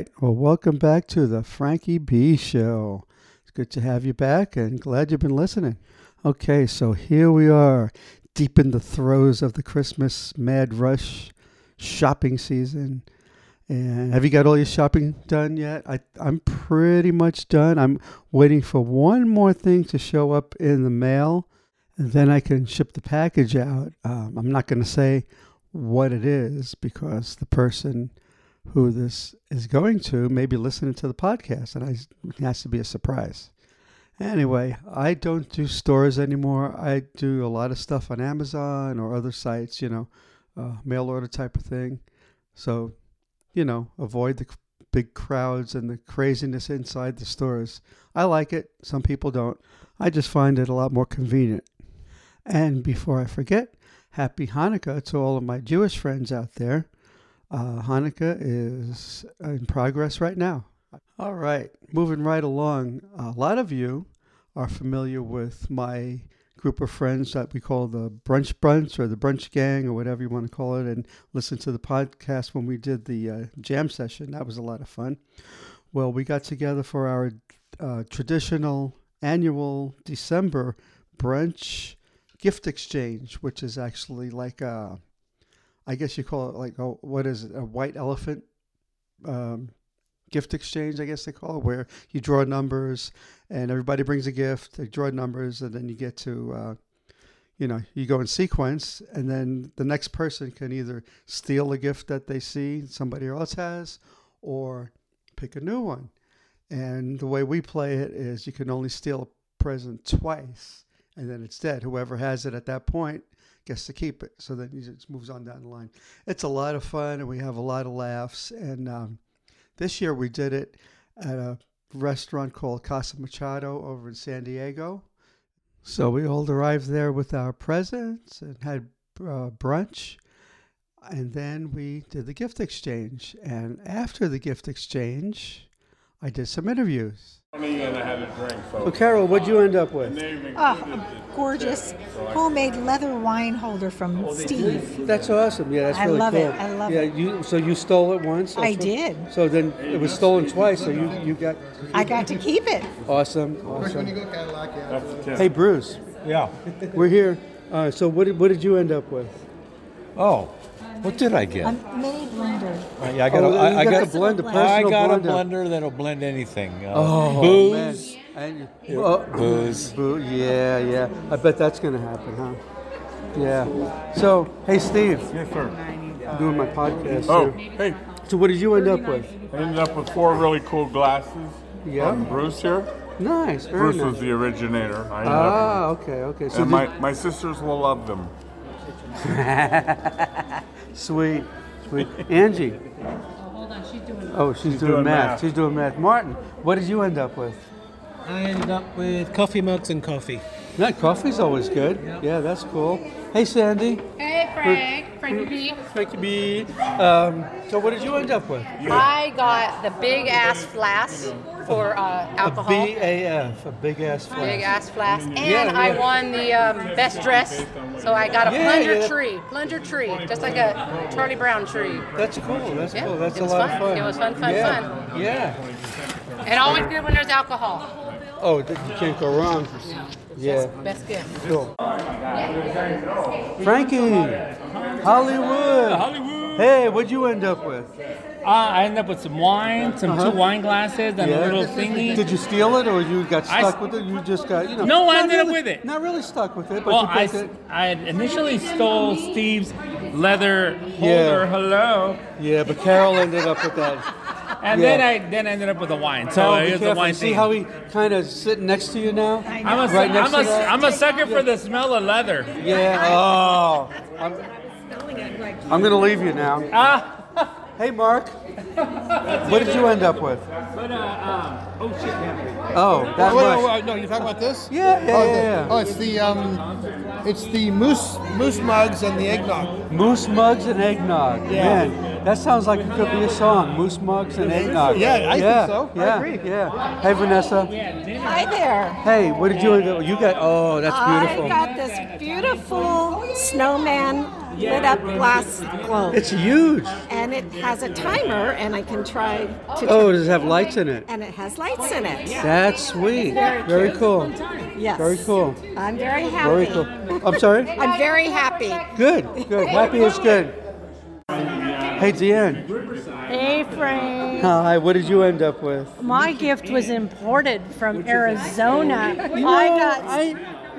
right. Well, welcome back to the Frankie B Show. It's good to have you back and glad you've been listening. Okay, so here we are, deep in the throes of the Christmas mad rush shopping season. And have you got all your shopping done yet? I, I'm pretty much done. I'm waiting for one more thing to show up in the mail, and then I can ship the package out. Um, I'm not going to say what it is because the person who this is going to may be listening to the podcast, and I, it has to be a surprise. Anyway, I don't do stores anymore. I do a lot of stuff on Amazon or other sites, you know, uh, mail order type of thing. So you know, avoid the big crowds and the craziness inside the stores. I like it. Some people don't. I just find it a lot more convenient. And before I forget, happy Hanukkah to all of my Jewish friends out there. Uh, Hanukkah is in progress right now. All right, moving right along. A lot of you are familiar with my group of friends that we call the brunch brunch or the brunch gang or whatever you want to call it and listen to the podcast when we did the uh, jam session that was a lot of fun well we got together for our uh, traditional annual december brunch gift exchange which is actually like a i guess you call it like what is it a white elephant um, gift exchange, I guess they call it, where you draw numbers and everybody brings a gift. They draw numbers, and then you get to, uh, you know, you go in sequence, and then the next person can either steal a gift that they see somebody else has, or pick a new one. And the way we play it is you can only steal a present twice, and then it's dead. Whoever has it at that point gets to keep it. So then it just moves on down the line. It's a lot of fun, and we have a lot of laughs, and um, this year we did it at a restaurant called Casa Machado over in San Diego. So we all arrived there with our presents and had uh, brunch. And then we did the gift exchange. And after the gift exchange, I did some interviews. And I had a drink, folks. So, Carol, what'd you end up with? Oh, a gorgeous homemade leather wine holder from Steve. That's awesome. Yeah, that's I really love cool. it. I love yeah, it. you so you stole it once. I That's did. So then it was stolen twice. So you you got I got to keep it. awesome. Awesome. Hey Bruce, Yeah. we're here. Uh, so what did, what did you end up with? Oh, what did I get? A mini blender. Uh, yeah, I got. Oh, a, I, you I got got the blender, I personal got blender. a blender that'll blend anything. Uh, Oh, booze. man. And, oh, Booze. boo, yeah, yeah. I bet that's gonna happen, huh? Yeah. So, hey Steve, Yes, sir. I'm doing my podcast. Oh, here. hey, So what did you end up with? I ended up with four really cool glasses. Yeah. From Bruce here. Nice. Very Bruce nice. was the originator. I ended Ah, up, okay, okay. So and did- my, my sisters will love them. Sweet, sweet. Angie. Oh, she's, doing, doing math. math. She's doing math. Martin, what did you end up with? I ended up with coffee mugs and coffee. That coffee's always good. Yeah, that's cool. Hey, Sandy. Hey Frank, Frankie B. Thank you, B. Um, so what did you end up with? I got the big ass flask for uh, alcohol. A BAF, a big ass flask. Big ass flask, and Yeah, I yeah. won the um, best dress. So I got a Yeah, plunger yeah. tree, plunger tree, just like a Charlie Brown tree. That's cool. That's Yeah, cool. That's it a lot fun. of fun. It was fun, fun, yeah. fun. Yeah. And always good when there's alcohol. Oh, you can't go wrong. Yeah. Best gift. Cool. Frankie, Hollywood. Hollywood. Hey, what'd you end up with? Uh, I ended up with some wine, some Uh-huh. two wine glasses, and a little thingy. Did you steal it, or you got stuck s- with it? You just got, you know. No, I not ended up with it. Not really stuck with it, but well, you I, picked s- it. I initially stole Steve's leather Yeah. holder. Hello. Yeah, but Carol ended up with that. And Yeah. then I then I ended up with a wine. So Carol, it be was the wine You See thing. how he kind of sitting next to you now? I I'm a, Right I'm, to a, that? I'm a sucker for the smell of leather. Yeah. Oh. I'm, I'm gonna leave you now. Ah. Hey, Mark. What did you end up with? But, uh, um, oh shit. Oh, that Oh, wait, much. oh, oh, no, you're talking about this? Yeah, yeah, oh, yeah, the- yeah. oh, it's the um, it's the moose moose mugs and the eggnog. Moose mugs and eggnog. Yeah. Man, that sounds like it could be a song. Moose mugs and eggnog. Yeah, I think yeah, so. I Yeah, agree. yeah. Hey, Vanessa. Hi there. Hey, what did you end? You got? Oh, that's beautiful. I got this beautiful snowman lit up glass globe. It's huge. and it has a timer, and I can try to. Oh, does it have lights in it? and it has lights in it. That's sweet. Very Very cool. Yes. Very cool. I'm very happy. Very cool. I'm sorry? I'm very happy. Good, good. Happy is good. Hey, Deanne. Hey, Frank. Hi, what did you end up with? My gift was imported from Arizona. I got. I,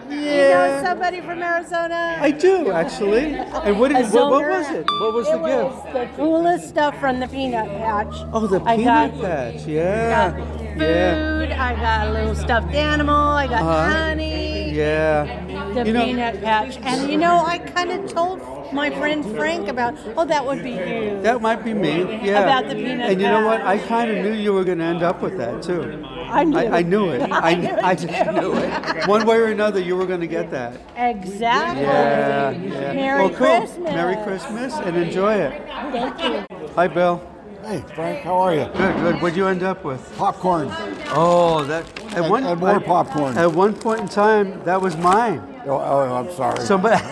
You know somebody from Arizona? I do, actually. And what, did, A what, what was it? What was it the was gift? the coolest stuff from the peanut patch. Oh, the I peanut got- patch. got Yeah. food. Yeah. I got a little stuffed animal. I got Uh-huh. honey. Yeah. The You know- peanut patch. And you know, I kind of told my friend Frank about, oh, that would be you. That might be me. Yeah. About the peanut And you know what? I kind of knew you were going to end up with that too. I knew. I, I knew it. I, I I, just knew it. One way or another, you were going to get that. Exactly. Yeah. yeah. Merry well, cool. Christmas. Merry Christmas and enjoy it. Thank you. Hi, Bill. Hey, Frank, how are you? Good, good. What'd you end up with? Popcorn. Oh, that at And- one and more popcorn. At one point in time, that was mine. Oh, oh, I'm sorry. Somebody. oh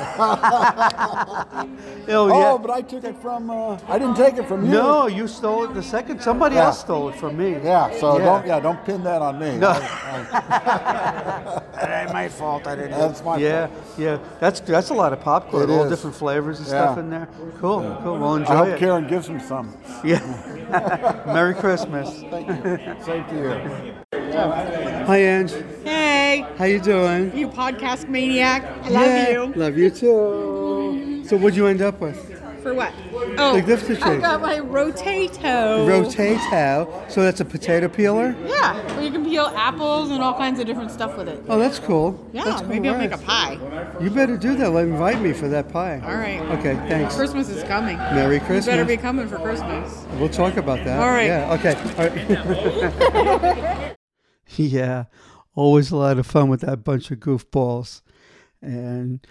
yeah. oh, but I took it from. Uh, I didn't take it from you. no, you stole it the second. Somebody Yeah. else stole it from me. Yeah. So Yeah. don't. Yeah. Don't pin that on me. No. That ain't my fault. I didn't. That's my Yeah, fault. yeah. That's that's a lot of popcorn. It all is. different flavors and Yeah. stuff in there. Cool, cool. Well, enjoy I hope it. Karen gives him some. Yeah. Merry Christmas. Thank you. Same to you. Hi, Ange. How you doing? you podcast maniac. I love Yeah, you. Love you too. So what'd you end up with? For what? Oh, I got my rotato. Rotato. So that's a potato peeler? Yeah, where you can peel apples and all kinds of different stuff with it. Oh, that's cool. Yeah, That's cool. maybe I'll make a pie. You better do that. Like, Invite me for that pie. All right. Okay, thanks. Christmas is coming. Merry You Christmas. better be coming for Christmas. We'll talk about that. All right. Yeah. Okay. All right. yeah. Always a lot of fun with that bunch of goofballs. And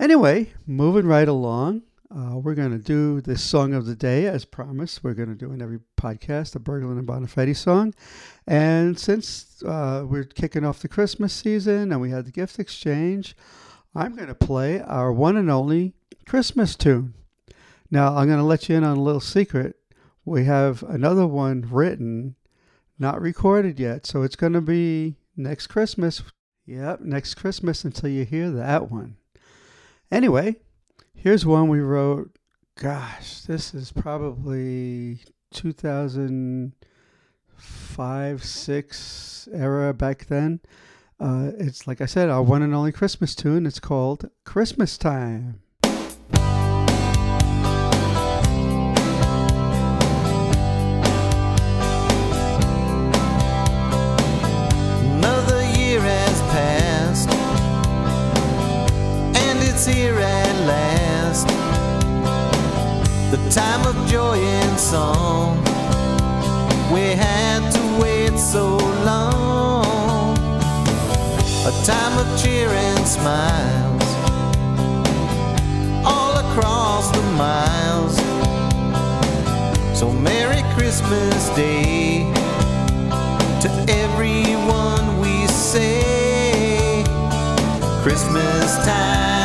anyway, moving right along, uh, we're going to do the song of the day as promised. We're going to do in every podcast a Berglund and Bonifetti song. And since uh, we're kicking off the Christmas season and we had the gift exchange, I'm going to play our one and only Christmas tune. Now, I'm going to let you in on a little secret. We have another one written, not recorded yet. So it's going to be next Christmas. Yep, next Christmas until you hear that one. Anyway, here's one we wrote. Gosh, this is probably 2005, 6 era back then. Uh, it's like I said, our one and only Christmas tune. It's called Christmas Time. And song. We had to wait so long. A time of cheer and smiles all across the miles. So Merry Christmas Day to everyone we say Christmas time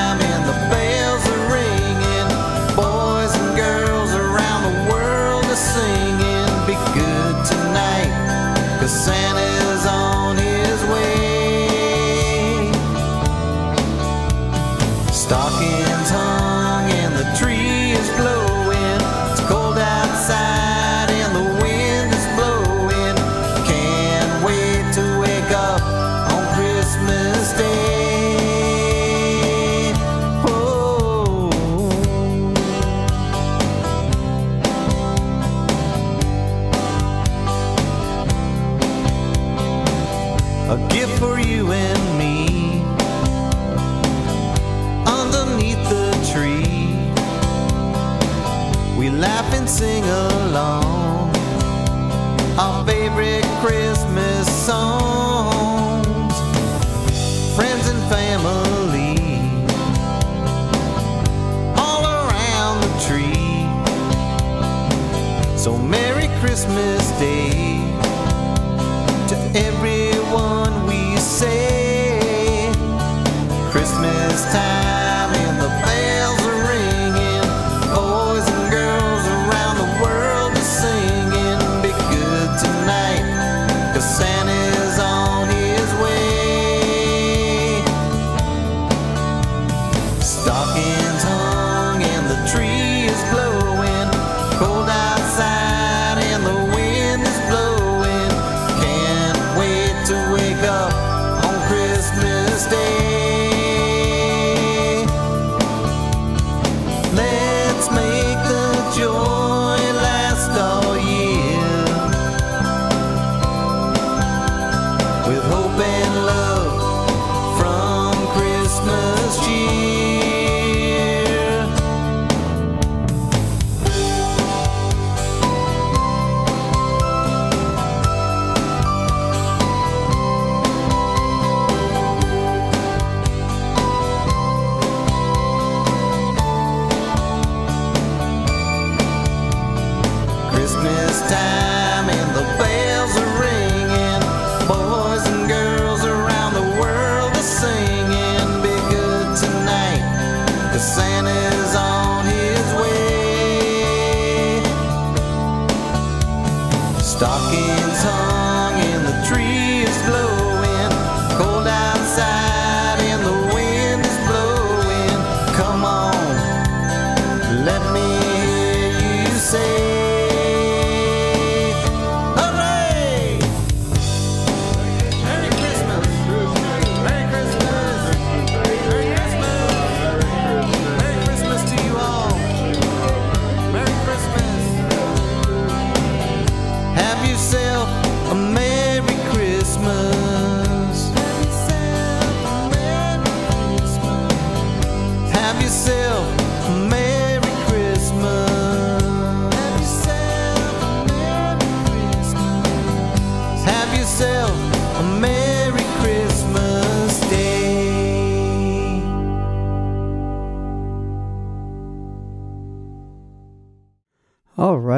stockings on.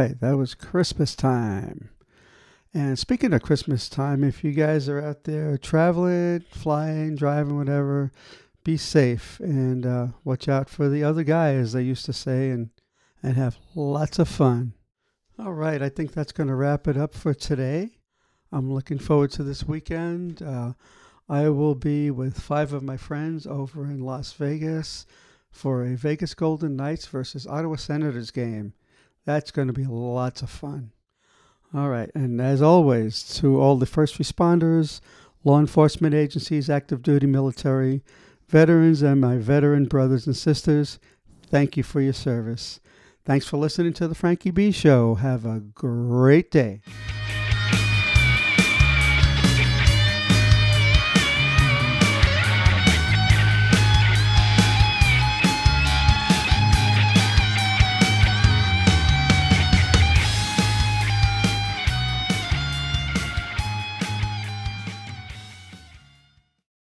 Right, that was Christmas time. And speaking of Christmas time, if you guys are out there traveling, flying, driving, whatever, be safe and uh, watch out for the other guy, as they used to say, and, and have lots of fun. All right, I think that's going to wrap it up for today. I'm looking forward to this weekend. Uh, I will be with five of my friends over in Las Vegas for a Vegas Golden Knights versus Ottawa Senators game. That's going to be lots of fun. All right, and as always, to all the first responders, law enforcement agencies, active duty military, veterans, and my veteran brothers and sisters, thank you for your service. Thanks for listening to the Frankie B Show. Have a great day.